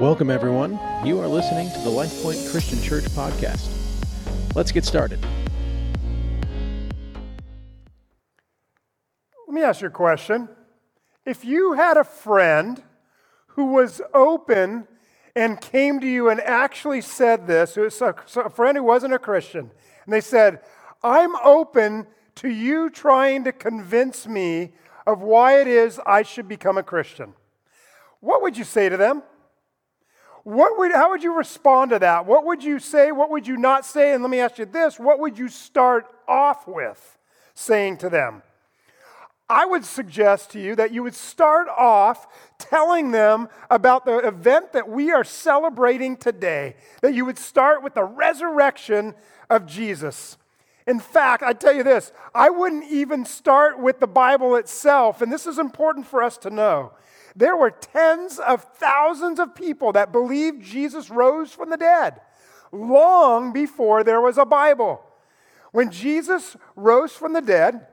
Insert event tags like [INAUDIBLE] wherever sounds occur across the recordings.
Welcome, everyone. You are listening to the LifePoint Christian Church podcast. Let's get started. Let me ask you a question. If you had a friend who was open and came to you and actually said this, it was a, a friend who wasn't a Christian, and they said, I'm open to you trying to convince me of why it is I should become a Christian. What would you say to them? What would, how would you respond to that? What would you say? What would you not say? And let me ask you this what would you start off with saying to them? I would suggest to you that you would start off telling them about the event that we are celebrating today, that you would start with the resurrection of Jesus. In fact, I tell you this, I wouldn't even start with the Bible itself, and this is important for us to know. There were tens of thousands of people that believed Jesus rose from the dead long before there was a Bible. When Jesus rose from the dead,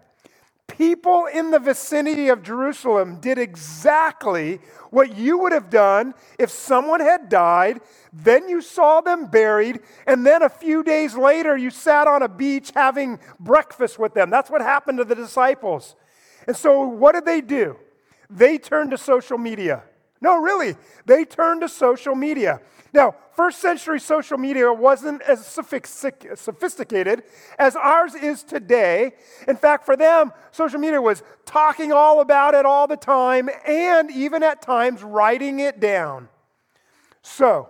people in the vicinity of Jerusalem did exactly what you would have done if someone had died, then you saw them buried, and then a few days later you sat on a beach having breakfast with them. That's what happened to the disciples. And so, what did they do? They turned to social media. No, really, they turned to social media. Now, first century social media wasn't as sophisticated as ours is today. In fact, for them, social media was talking all about it all the time and even at times writing it down. So,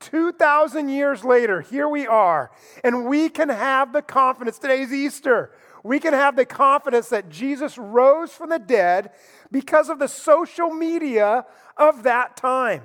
2,000 years later, here we are, and we can have the confidence. Today's Easter. We can have the confidence that Jesus rose from the dead because of the social media of that time,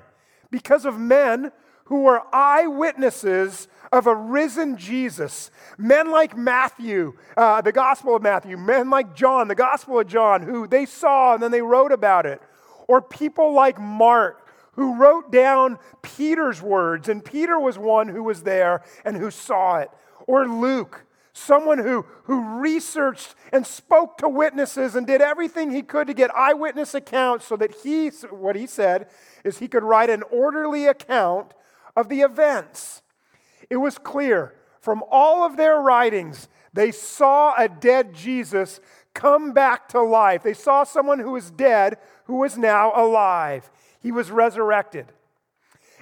because of men who were eyewitnesses of a risen Jesus. Men like Matthew, uh, the Gospel of Matthew, men like John, the Gospel of John, who they saw and then they wrote about it. Or people like Mark, who wrote down Peter's words, and Peter was one who was there and who saw it. Or Luke, someone who, who researched and spoke to witnesses and did everything he could to get eyewitness accounts so that he, what he said, is he could write an orderly account of the events. It was clear from all of their writings, they saw a dead Jesus come back to life. They saw someone who was dead who was now alive. He was resurrected.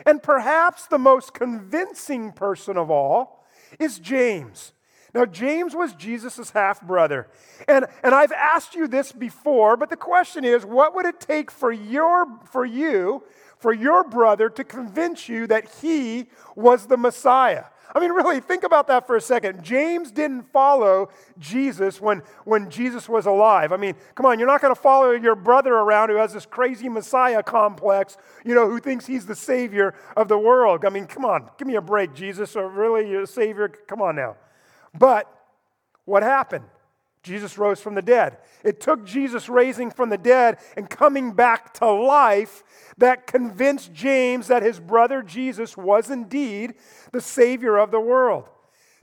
And perhaps the most convincing person of all is James. Now, James was Jesus' half brother. And, and I've asked you this before, but the question is what would it take for, your, for you, for your brother, to convince you that he was the Messiah? I mean, really, think about that for a second. James didn't follow Jesus when, when Jesus was alive. I mean, come on, you're not going to follow your brother around who has this crazy Messiah complex, you know, who thinks he's the Savior of the world. I mean, come on, give me a break, Jesus. Or really, you're a Savior? Come on now. But what happened? Jesus rose from the dead. It took Jesus raising from the dead and coming back to life that convinced James that his brother Jesus was indeed the Savior of the world.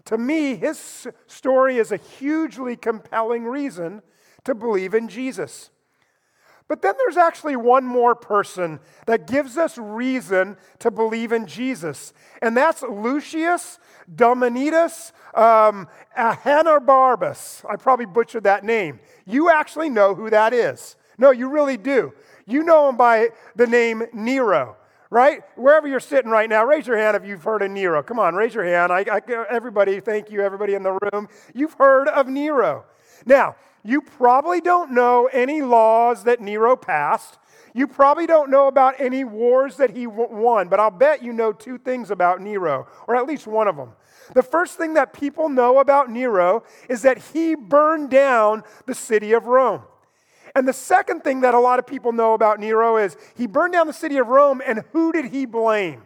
To me, his story is a hugely compelling reason to believe in Jesus. But then there's actually one more person that gives us reason to believe in Jesus, and that's Lucius Domitius um, Ahenobarbus. I probably butchered that name. You actually know who that is. No, you really do. You know him by the name Nero, right? Wherever you're sitting right now, raise your hand if you've heard of Nero. Come on, raise your hand. I, I, everybody, thank you, everybody in the room. You've heard of Nero. Now, you probably don't know any laws that Nero passed. You probably don't know about any wars that he won, but I'll bet you know two things about Nero, or at least one of them. The first thing that people know about Nero is that he burned down the city of Rome. And the second thing that a lot of people know about Nero is he burned down the city of Rome, and who did he blame?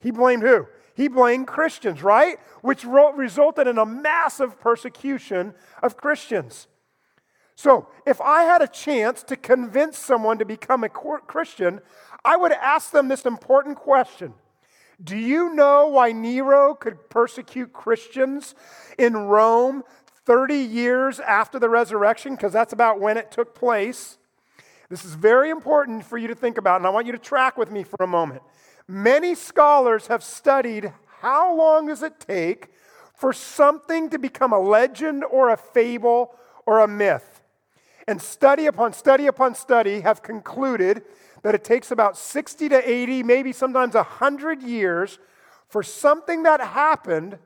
He blamed who? He blamed Christians, right? Which resulted in a massive persecution of Christians. So, if I had a chance to convince someone to become a Christian, I would ask them this important question Do you know why Nero could persecute Christians in Rome 30 years after the resurrection? Because that's about when it took place. This is very important for you to think about, and I want you to track with me for a moment. Many scholars have studied how long does it take for something to become a legend or a fable or a myth. And study upon study upon study have concluded that it takes about 60 to 80, maybe sometimes 100 years for something that happened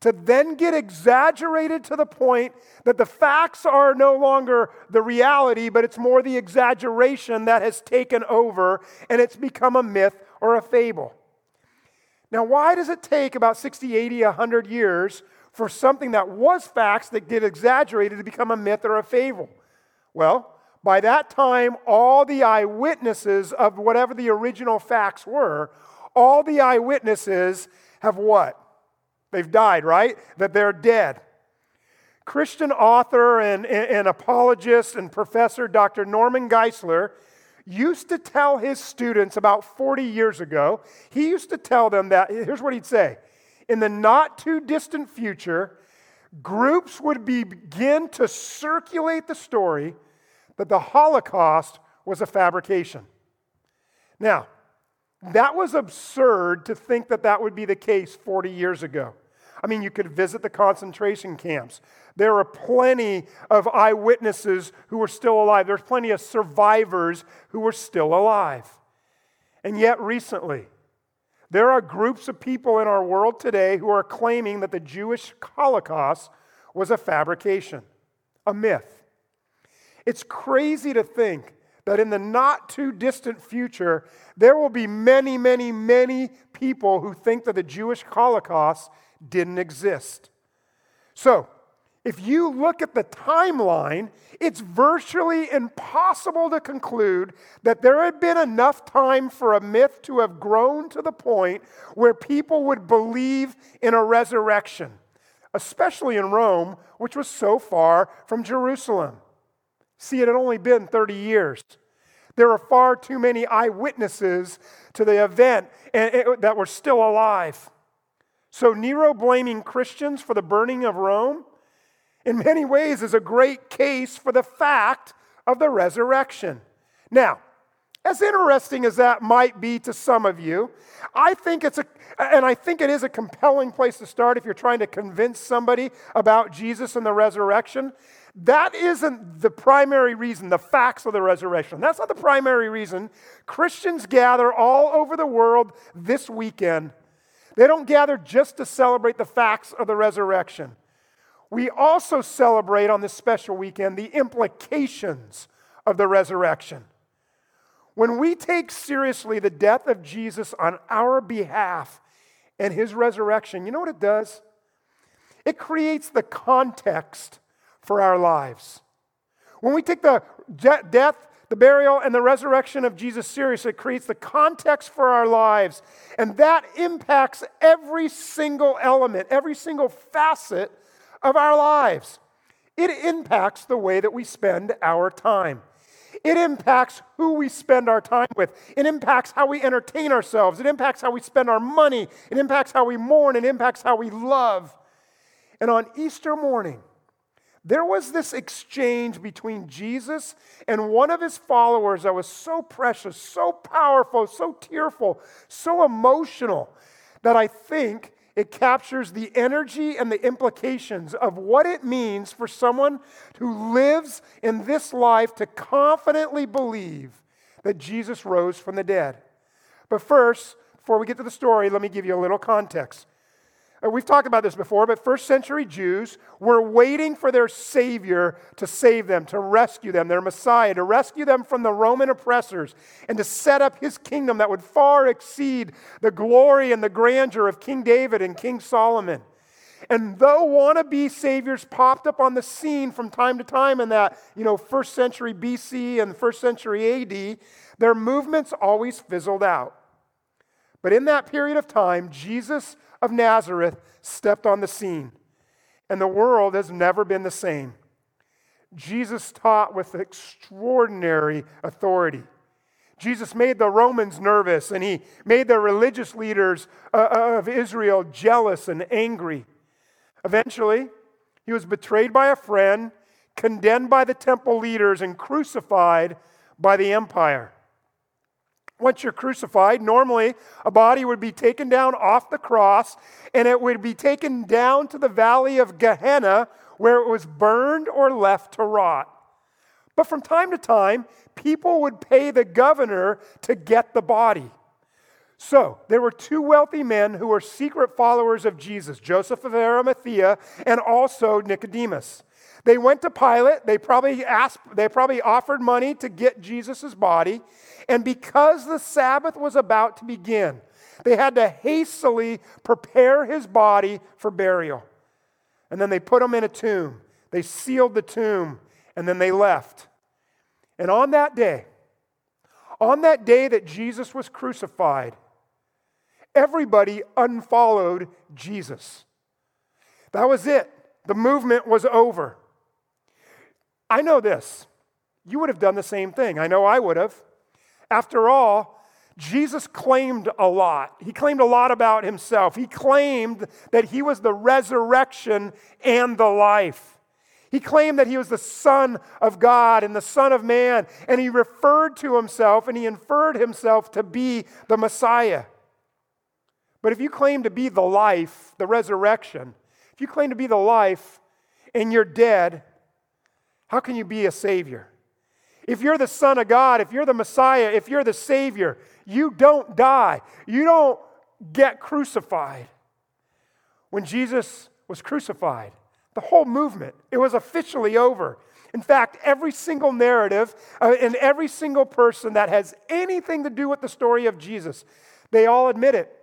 to then get exaggerated to the point that the facts are no longer the reality, but it's more the exaggeration that has taken over and it's become a myth or a fable. Now, why does it take about 60, 80, 100 years for something that was facts that get exaggerated to become a myth or a fable? Well, by that time, all the eyewitnesses of whatever the original facts were, all the eyewitnesses have what? They've died, right? That they're dead. Christian author and, and, apologist and professor Dr. Norman Geisler used to tell his students about 40 years ago, he used to tell them that, here's what he'd say in the not too distant future, groups would begin to circulate the story that the Holocaust was a fabrication. Now, that was absurd to think that that would be the case 40 years ago. I mean, you could visit the concentration camps. There are plenty of eyewitnesses who were still alive. There's plenty of survivors who were still alive. And yet, recently, there are groups of people in our world today who are claiming that the Jewish Holocaust was a fabrication, a myth. It's crazy to think that in the not too distant future, there will be many, many, many people who think that the Jewish Holocaust didn't exist. So, if you look at the timeline, it's virtually impossible to conclude that there had been enough time for a myth to have grown to the point where people would believe in a resurrection, especially in Rome, which was so far from Jerusalem. See, it had only been 30 years. There are far too many eyewitnesses to the event eh, that were still alive. So, Nero blaming Christians for the burning of Rome, in many ways, is a great case for the fact of the resurrection. Now, as interesting as that might be to some of you, I think it's a, and I think it is a compelling place to start if you're trying to convince somebody about Jesus and the resurrection. That isn't the primary reason, the facts of the resurrection. That's not the primary reason. Christians gather all over the world this weekend they don't gather just to celebrate the facts of the resurrection. We also celebrate on this special weekend the implications of the resurrection. When we take seriously the death of Jesus on our behalf and his resurrection, you know what it does? It creates the context for our lives. When we take the death the burial and the resurrection of Jesus seriously. It creates the context for our lives. And that impacts every single element, every single facet of our lives. It impacts the way that we spend our time. It impacts who we spend our time with. It impacts how we entertain ourselves. It impacts how we spend our money. It impacts how we mourn. It impacts how we love. And on Easter morning, there was this exchange between Jesus and one of his followers that was so precious, so powerful, so tearful, so emotional that I think it captures the energy and the implications of what it means for someone who lives in this life to confidently believe that Jesus rose from the dead. But first, before we get to the story, let me give you a little context. Uh, we've talked about this before, but first century Jews were waiting for their Savior to save them, to rescue them, their Messiah, to rescue them from the Roman oppressors, and to set up his kingdom that would far exceed the glory and the grandeur of King David and King Solomon. And though wannabe saviors popped up on the scene from time to time in that, you know, first century BC and first century AD, their movements always fizzled out. But in that period of time, Jesus of Nazareth stepped on the scene, and the world has never been the same. Jesus taught with extraordinary authority. Jesus made the Romans nervous, and he made the religious leaders uh, uh, of Israel jealous and angry. Eventually, he was betrayed by a friend, condemned by the temple leaders, and crucified by the empire. Once you're crucified, normally a body would be taken down off the cross and it would be taken down to the valley of Gehenna where it was burned or left to rot. But from time to time, people would pay the governor to get the body. So there were two wealthy men who were secret followers of Jesus Joseph of Arimathea and also Nicodemus. They went to Pilate. They probably asked, they probably offered money to get Jesus' body. And because the Sabbath was about to begin, they had to hastily prepare his body for burial. And then they put him in a tomb. They sealed the tomb, and then they left. And on that day, on that day that Jesus was crucified, everybody unfollowed Jesus. That was it. The movement was over. I know this. You would have done the same thing. I know I would have. After all, Jesus claimed a lot. He claimed a lot about himself. He claimed that he was the resurrection and the life. He claimed that he was the Son of God and the Son of Man, and he referred to himself and he inferred himself to be the Messiah. But if you claim to be the life, the resurrection, if you claim to be the life and you're dead, how can you be a Savior? If you're the Son of God, if you're the Messiah, if you're the Savior, you don't die. You don't get crucified. When Jesus was crucified, the whole movement, it was officially over. In fact, every single narrative uh, and every single person that has anything to do with the story of Jesus, they all admit it.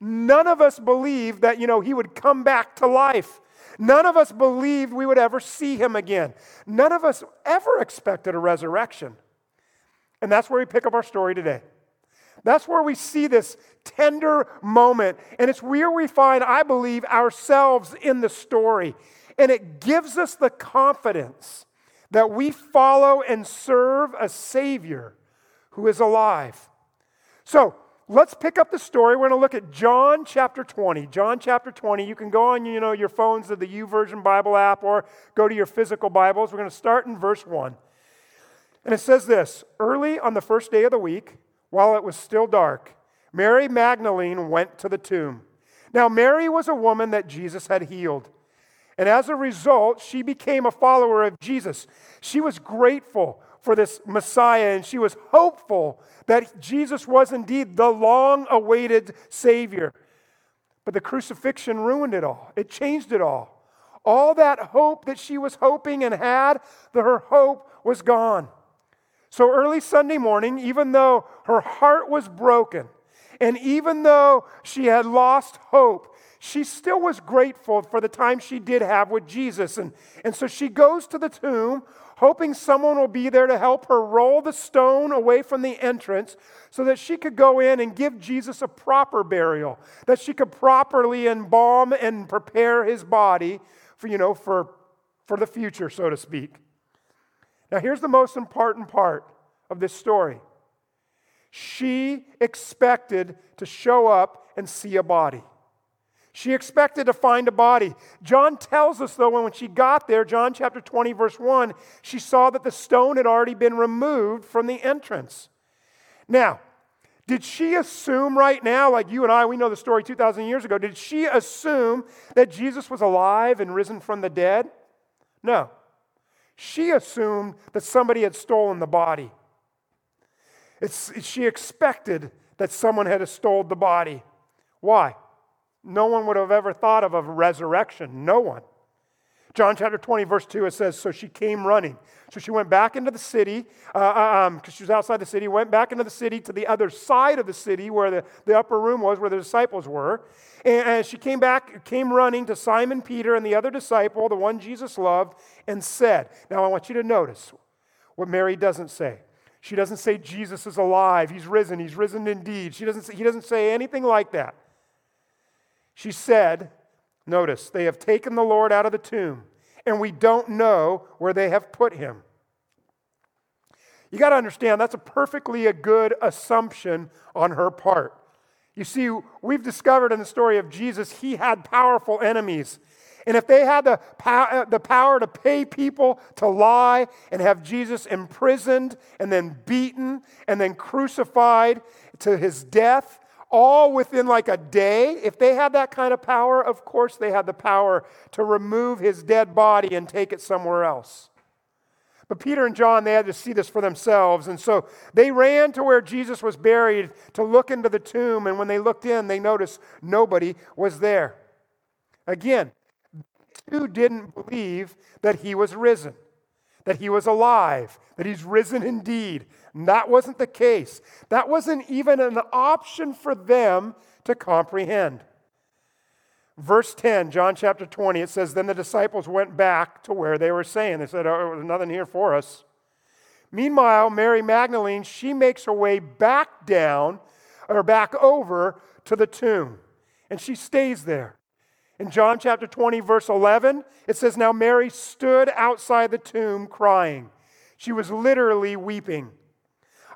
None of us believe that, you know, he would come back to life. None of us believed we would ever see him again. None of us ever expected a resurrection. And that's where we pick up our story today. That's where we see this tender moment. And it's where we find, I believe, ourselves in the story. And it gives us the confidence that we follow and serve a Savior who is alive. So, let's pick up the story. We're going to look at John chapter 20. John chapter 20. You can go on, you know, your phones to the YouVersion Bible app or go to your physical Bibles. We're going to start in verse 1. And it says this Early on the first day of the week, while it was still dark, Mary Magdalene went to the tomb. Now, Mary was a woman that Jesus had healed. And as a result, she became a follower of Jesus. She was grateful for this Messiah, and she was hopeful that Jesus was indeed the long awaited Savior. But the crucifixion ruined it all, it changed it all. All that hope that she was hoping and had, her hope was gone. So early Sunday morning, even though her heart was broken, and even though she had lost hope, she still was grateful for the time she did have with Jesus. And, and so she goes to the tomb, hoping someone will be there to help her roll the stone away from the entrance so that she could go in and give Jesus a proper burial, that she could properly embalm and prepare his body for, you know, for, for the future, so to speak. Now, here's the most important part of this story. She expected to show up and see a body. She expected to find a body. John tells us, though, when she got there, John chapter 20, verse 1, she saw that the stone had already been removed from the entrance. Now, did she assume right now, like you and I, we know the story 2,000 years ago, did she assume that Jesus was alive and risen from the dead? No. She assumed that somebody had stolen the body. It's, she expected that someone had stolen the body. Why? No one would have ever thought of a resurrection. No one. John chapter 20, verse 2, it says, So she came running. So she went back into the city, because uh, uh um, she was outside the city, went back into the city to the other side of the city where the, the upper room was, where the disciples were. And, and she came back, came running to Simon Peter and the other disciple, the one Jesus loved, and said, Now I want you to notice what Mary doesn't say. She doesn't say Jesus is alive, he's risen, he's risen indeed. She doesn't say, he doesn't say anything like that. She said, Notice, they have taken the Lord out of the tomb, and we don't know where they have put him. You got to understand, that's a perfectly a good assumption on her part. You see, we've discovered in the story of Jesus, he had powerful enemies. And if they had the, pow- uh, the power to pay people to lie and have Jesus imprisoned and then beaten and then crucified to his death, all within like a day, if they had that kind of power, of course they had the power to remove his dead body and take it somewhere else. But Peter and John, they had to see this for themselves. And so they ran to where Jesus was buried to look into the tomb. And when they looked in, they noticed nobody was there. Again, two didn't believe that he was risen, that he was alive, that he's risen indeed. And that wasn't the case. That wasn't even an option for them to comprehend. Verse 10, John chapter 20, it says, Then the disciples went back to where they were saying. They said, Oh, there's nothing here for us. Meanwhile, Mary Magdalene, she makes her way back down or back over to the tomb, and she stays there. In John chapter 20, verse 11, it says, Now Mary stood outside the tomb crying. She was literally weeping.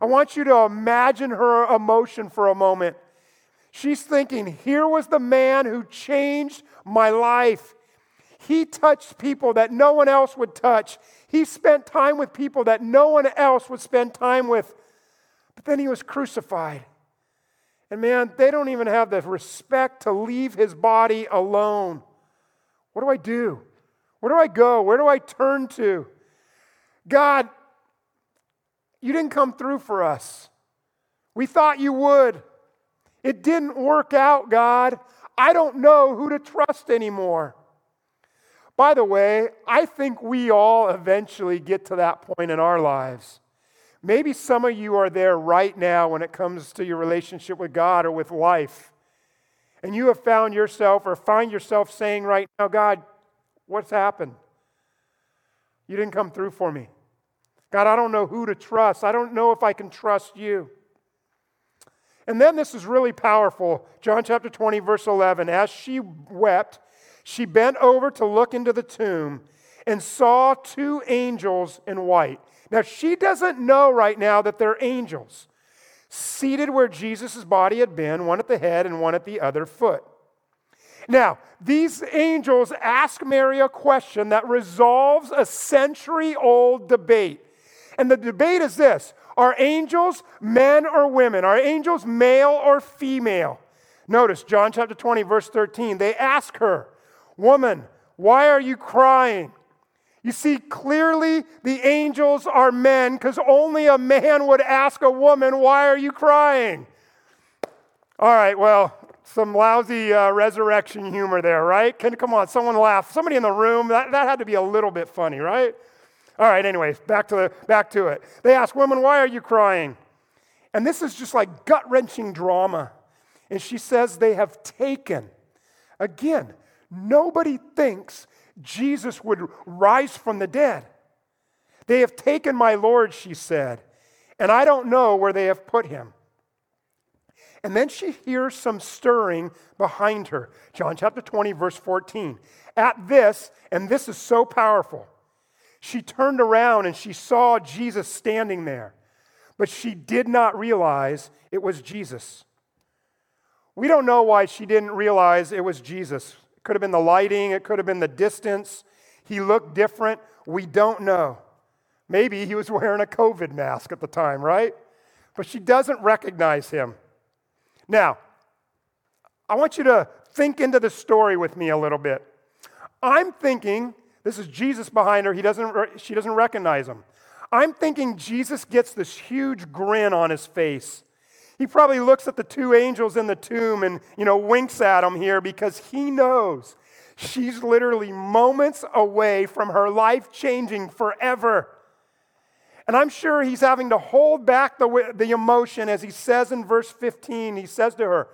I want you to imagine her emotion for a moment. She's thinking, here was the man who changed my life. He touched people that no one else would touch. He spent time with people that no one else would spend time with. But then he was crucified. And man, they don't even have the respect to leave his body alone. What do I do? Where do I go? Where do I turn to? God, you didn't come through for us. We thought you would. It didn't work out, God. I don't know who to trust anymore. By the way, I think we all eventually get to that point in our lives. Maybe some of you are there right now when it comes to your relationship with God or with life. And you have found yourself or find yourself saying right now, God, what's happened? You didn't come through for me. God, I don't know who to trust. I don't know if I can trust you. And then this is really powerful. John chapter 20, verse 11. As she wept, she bent over to look into the tomb and saw two angels in white. Now, she doesn't know right now that they're angels, seated where Jesus' body had been, one at the head and one at the other foot. Now, these angels ask Mary a question that resolves a century old debate. And the debate is this Are angels men or women? Are angels male or female? Notice John chapter 20, verse 13. They ask her, Woman, why are you crying? You see, clearly the angels are men because only a man would ask a woman, Why are you crying? All right, well, some lousy uh, resurrection humor there, right? Can, come on, someone laugh. Somebody in the room, that, that had to be a little bit funny, right? All right, anyways, back to, the, back to it. They ask, Woman, why are you crying? And this is just like gut wrenching drama. And she says, They have taken. Again, nobody thinks Jesus would rise from the dead. They have taken my Lord, she said, and I don't know where they have put him. And then she hears some stirring behind her. John chapter 20, verse 14. At this, and this is so powerful, she turned around and she saw Jesus standing there, but she did not realize it was Jesus. We don't know why she didn't realize it was Jesus. Could have been the lighting, it could have been the distance. He looked different. We don't know. Maybe he was [LAUGHS] wearing a COVID mask at the time, right? But she doesn't recognize him. Now, I want you to think into the story with me a little bit. I'm thinking this is Jesus behind her. He doesn't, she doesn't recognize him. I'm thinking Jesus gets this huge grin on his face. He probably looks at the two angels in the tomb and, you know, winks at them here because he knows she's literally moments away from her life changing forever. And I'm sure he's having to hold back the, the emotion as he says in verse 15, he says to her,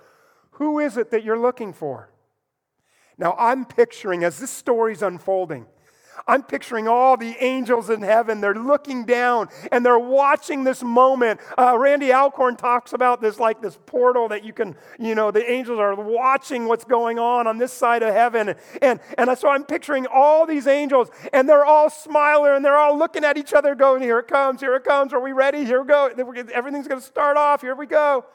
Who is it that you're looking for? Now, I'm picturing as this story's unfolding, I'm picturing all the angels in heaven. They're looking down and they're watching this moment. Uh, Randy Alcorn talks about this like this portal that you can, you know, the angels are watching what's going on on this side of heaven. And, and so I'm picturing all these angels and they're all smiling and they're all looking at each other going, Here it comes, here it comes. Are we ready? Here we go. Everything's going to start off. Here we go.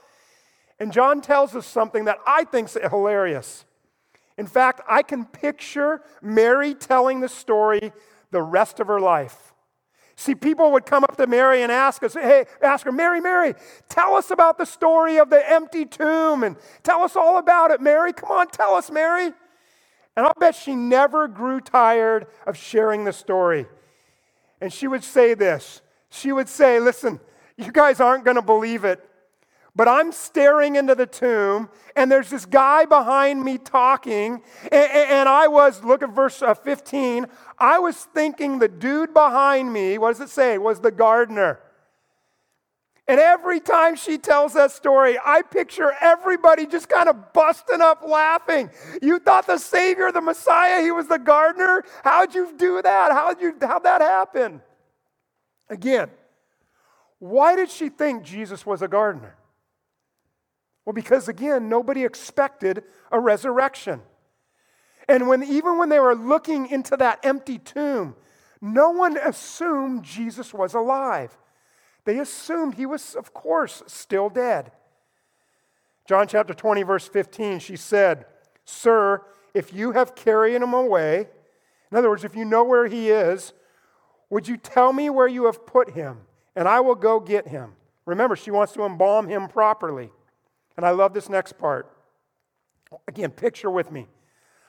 And John tells us something that I think is hilarious. In fact, I can picture Mary telling the story the rest of her life. See, people would come up to Mary and ask us, hey, ask her, Mary, Mary, tell us about the story of the empty tomb and tell us all about it, Mary. Come on, tell us, Mary. And I'll bet she never grew tired of sharing the story. And she would say this She would say, listen, you guys aren't going to believe it. But I'm staring into the tomb, and there's this guy behind me talking. And, and I was, look at verse uh, 15, I was thinking the dude behind me, what does it say, was the gardener. And every time she tells that story, I picture everybody just kind of busting up laughing. You thought the Savior, the Messiah, he was the gardener? How'd you do that? How'd, you, how'd that happen? Again, why did she think Jesus was a gardener? Well, because again, nobody expected a resurrection. And when even when they were looking into that empty tomb, no one assumed Jesus was alive. They assumed he was, of course, still dead. John chapter 20, verse 15, she said, Sir, if you have carried him away, in other words, if you know where he is, would you tell me where you have put him, and I will go get him? Remember, she wants to embalm him properly. And I love this next part. Again, picture with me.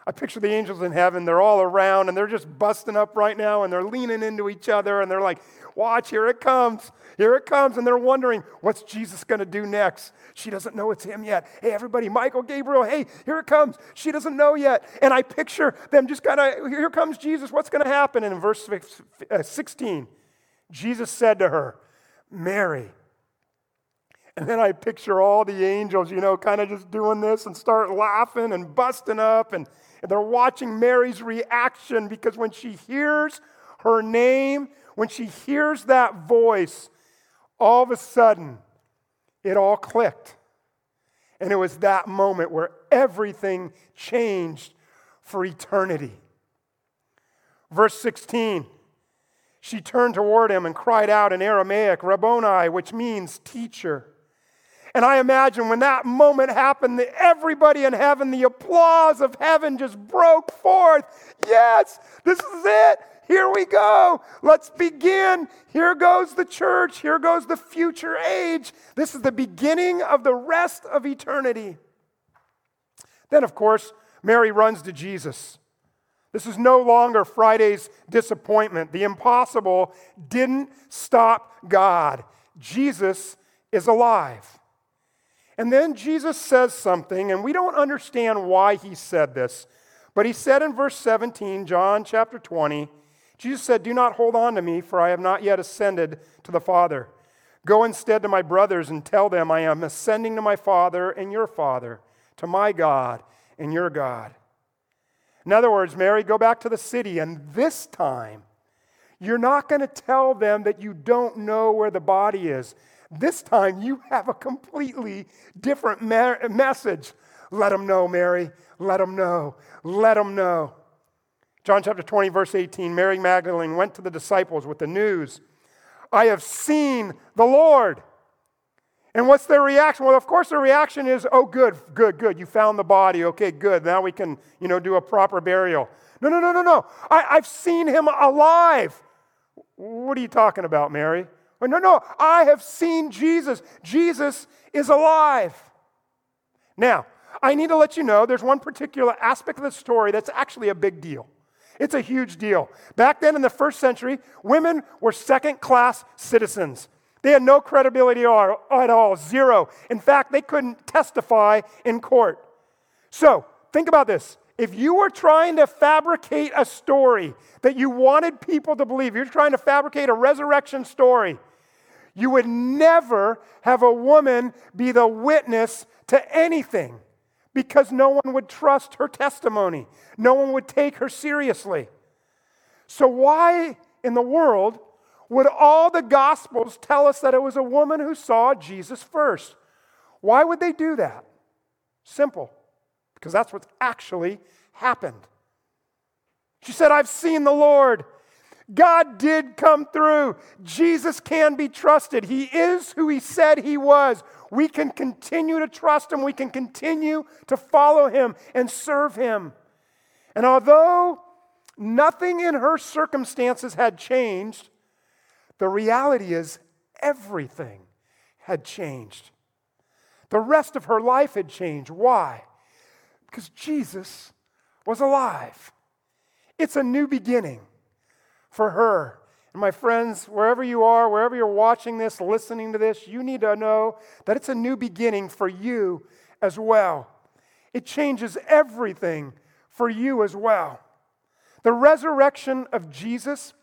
I picture the angels in heaven. They're all around and they're just busting up right now and they're leaning into each other and they're like, Watch, here it comes. Here it comes. And they're wondering, What's Jesus going to do next? She doesn't know it's him yet. Hey, everybody, Michael, Gabriel, hey, here it comes. She doesn't know yet. And I picture them just kind of, Here comes Jesus. What's going to happen? And in verse uh, 16, Jesus said to her, Mary. And then I picture all the angels, you know, kind of just doing this and start laughing and busting up. And, and they're watching Mary's reaction because when she hears her name, when she hears that voice, all of a sudden, it all clicked. And it was that moment where everything changed for eternity. Verse 16 She turned toward him and cried out in Aramaic, Rabboni, which means teacher. And I imagine when that moment happened, everybody in heaven, the applause of heaven just broke forth. Yes, this is it. Here we go. Let's begin. Here goes the church. Here goes the future age. This is the beginning of the rest of eternity. Then, of course, Mary runs to Jesus. This is no longer Friday's disappointment. The impossible didn't stop God. Jesus is alive. And then Jesus says something, and we don't understand why he said this. But he said in verse 17, John chapter 20, Jesus said, Do not hold on to me, for I have not yet ascended to the Father. Go instead to my brothers and tell them, I am ascending to my Father and your Father, to my God and your God. In other words, Mary, go back to the city, and this time, you're not going to tell them that you don't know where the body is. This time you have a completely different message. Let them know, Mary. Let them know. Let them know. John chapter 20, verse 18 Mary Magdalene went to the disciples with the news I have seen the Lord. And what's their reaction? Well, of course, their reaction is, oh, good, good, good. You found the body. Okay, good. Now we can, you know, do a proper burial. No, no, no, no, no. I, I've seen him alive. What are you talking about, Mary? Oh, no, no, I have seen Jesus. Jesus is alive. Now, I need to let you know there's one particular aspect of the story that's actually a big deal. It's a huge deal. Back then in the first century, women were second class citizens. They had no credibility at all, zero. In fact, they couldn't testify in court. So, think about this. If you were trying to fabricate a story that you wanted people to believe, you're trying to fabricate a resurrection story, you would never have a woman be the witness to anything because no one would trust her testimony. No one would take her seriously. So, why in the world would all the Gospels tell us that it was a woman who saw Jesus first? Why would they do that? Simple, because that's what's actually happened. She said, I've seen the Lord. God did come through. Jesus can be trusted. He is who he said he was. We can continue to trust him. We can continue to follow him and serve him. And although nothing in her circumstances had changed, the reality is everything had changed. The rest of her life had changed. Why? Because Jesus was alive. It's a new beginning for her. And my friends, wherever you are, wherever you're watching this, listening to this, you need to know that it's a new beginning for you as well. It changes everything for you as well. The resurrection of Jesus,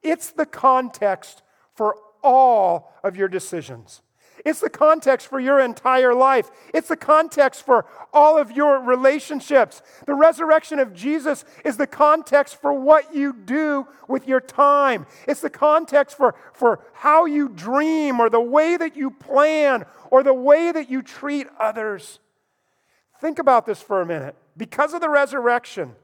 it's the context for all of your decisions. It's the context for your entire life. It's the context for all of your relationships. The resurrection of Jesus is the context for what you do with your time. It's the context for, for how you dream or the way that you plan or the way that you treat others. Think about this for a minute. Because of the resurrection,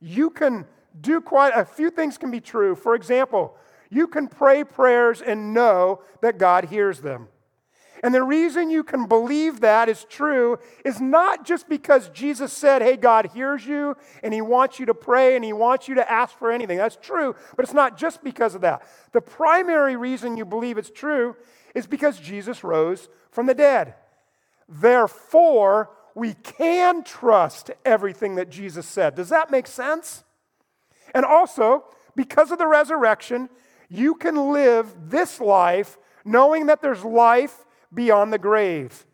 you can do quite a few things can be true. For example, you can pray prayers and know that God hears them. And the reason you can believe that is true is not just because Jesus said, Hey, God hears you and He wants you to pray and He wants you to ask for anything. That's true, but it's not just because of that. The primary reason you believe it's true is because Jesus rose from the dead. Therefore, we can trust everything that Jesus said. Does that make sense? And also, because of the resurrection, you can live this life knowing that there's life beyond the grave.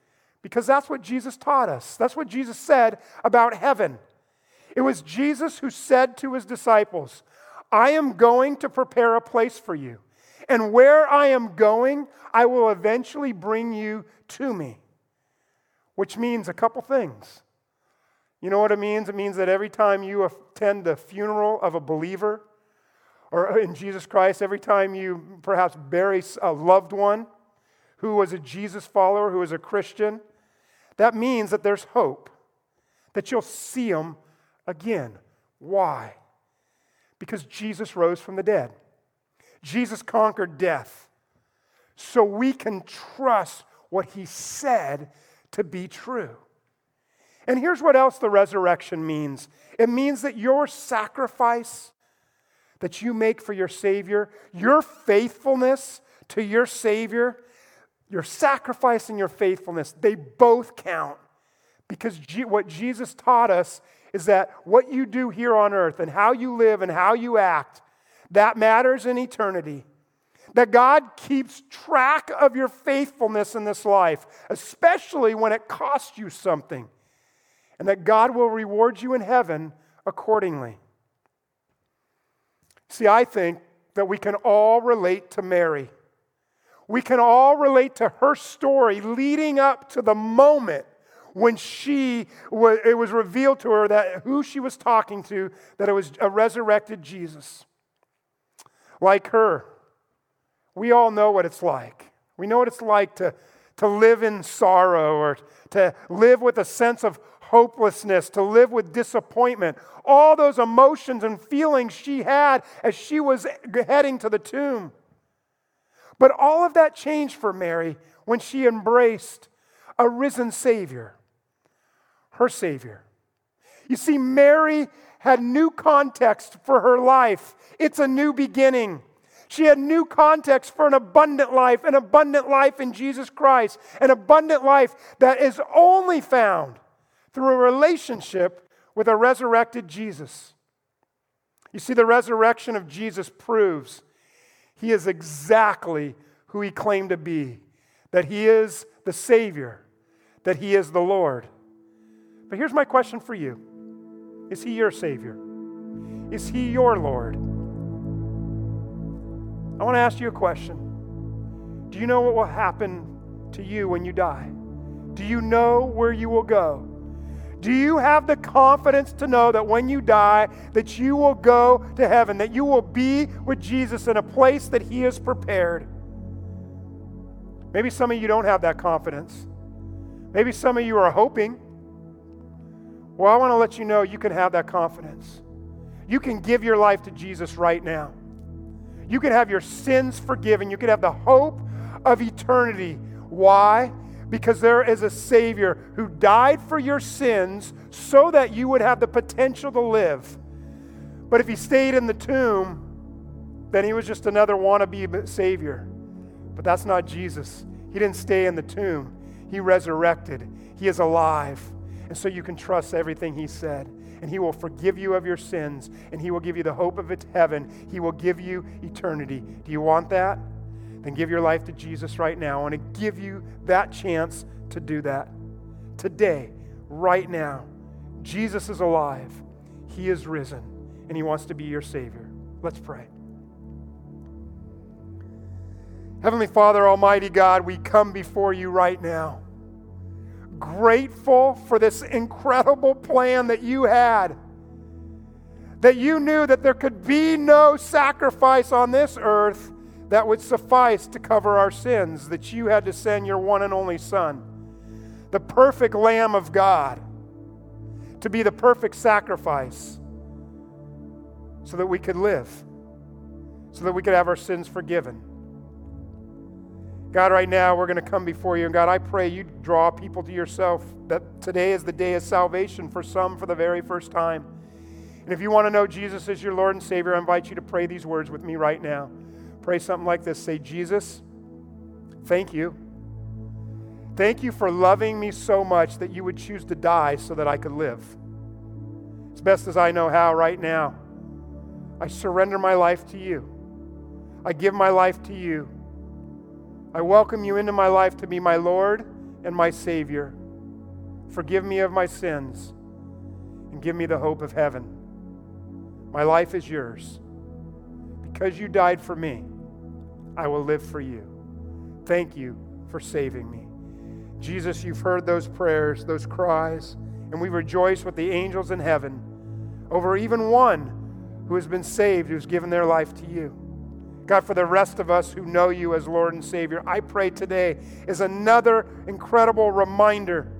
Because that's what Jesus taught us. That's what Jesus said about heaven. It was Jesus who said to his disciples, I am going to prepare a place for you. And where I am going, I will eventually bring you to me. Which means a couple things. You know what it means? It means that every time you attend the funeral of a believer, or in Jesus Christ, every time you perhaps bury a loved one, who was a Jesus follower, who was a Christian, that means that there's hope, that you'll see them again. Why? Because Jesus rose from the dead. Jesus conquered death. So we can trust what he said to be true. And here's what else the resurrection means it means that your sacrifice that you make for your Savior, your faithfulness to your Savior, your sacrifice and your faithfulness, they both count. Because G- what Jesus taught us is that what you do here on earth and how you live and how you act, that matters in eternity. That God keeps track of your faithfulness in this life, especially when it costs you something. And that God will reward you in heaven accordingly. See, I think that we can all relate to Mary we can all relate to her story leading up to the moment when she it was revealed to her that who she was talking to that it was a resurrected jesus. Like her we all know what it's like. We know what it's like to, to live in sorrow or to live with a sense of hopelessness to live with disappointment. All those emotions and feelings she had as she was heading to the tomb but all of that changed for Mary when she embraced a risen Savior, her Savior. You see, Mary had new context for her life. It's a new beginning. She had new context for an abundant life, an abundant life in Jesus Christ, an abundant life that is only found through a relationship with a resurrected Jesus. You see, the resurrection of Jesus proves he is exactly who he claimed to be that he is the Savior, that he is the Lord. But here's my question for you Is he your Savior? Is he your Lord? I want to ask you a question. Do you know what will happen to you when you die? Do you know where you will go? Do you have the confidence to know that when you die that you will go to heaven, that you will be with Jesus in a place that he has prepared? Maybe some of you don't have that confidence. Maybe some of you are hoping. Well, I want to let you know you can have that confidence. You can give your life to Jesus right now. You can have your sins forgiven. You can have the hope of eternity. Why? Because there is a Savior who died for your sins so that you would have the potential to live. But if he stayed in the tomb, then he was just another wannabe Savior. But that's not Jesus. He didn't stay in the tomb, he resurrected. He is alive. And so you can trust everything he said. And he will forgive you of your sins, and he will give you the hope of heaven. He will give you eternity. Do you want that? Then give your life to Jesus right now. I want to give you that chance to do that. Today, right now, Jesus is alive. He is risen, and he wants to be your Savior. Let's pray. Heavenly Father, Almighty God, we come before you right now grateful for this incredible plan that you had. That you knew that there could be no sacrifice on this earth that would suffice to cover our sins, that you had to send your one and only Son, the perfect Lamb of God, to be the perfect sacrifice so that we could live, so that we could have our sins forgiven. God, right now we're going to come before you. And God, I pray you draw people to yourself that today is the day of salvation for some for the very first time. And if you want to know Jesus as your Lord and Savior, I invite you to pray these words with me right now. Pray something like this Say, Jesus, thank you. Thank you for loving me so much that you would choose to die so that I could live. As best as I know how right now, I surrender my life to you. I give my life to you. I welcome you into my life to be my Lord and my Savior. Forgive me of my sins and give me the hope of heaven. My life is yours. Because you died for me, I will live for you. Thank you for saving me. Jesus, you've heard those prayers, those cries, and we rejoice with the angels in heaven over even one who has been saved, who's given their life to you. God, for the rest of us who know you as Lord and Savior, I pray today is another incredible reminder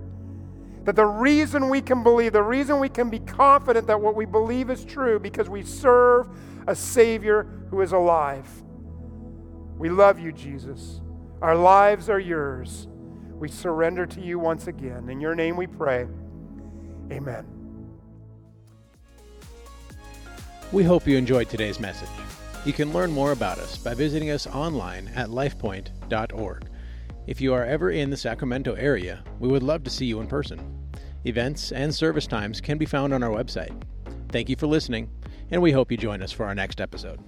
that the reason we can believe, the reason we can be confident that what we believe is true, because we serve a Savior who is alive. We love you, Jesus. Our lives are yours. We surrender to you once again. In your name we pray. Amen. We hope you enjoyed today's message. You can learn more about us by visiting us online at lifepoint.org. If you are ever in the Sacramento area, we would love to see you in person. Events and service times can be found on our website. Thank you for listening, and we hope you join us for our next episode.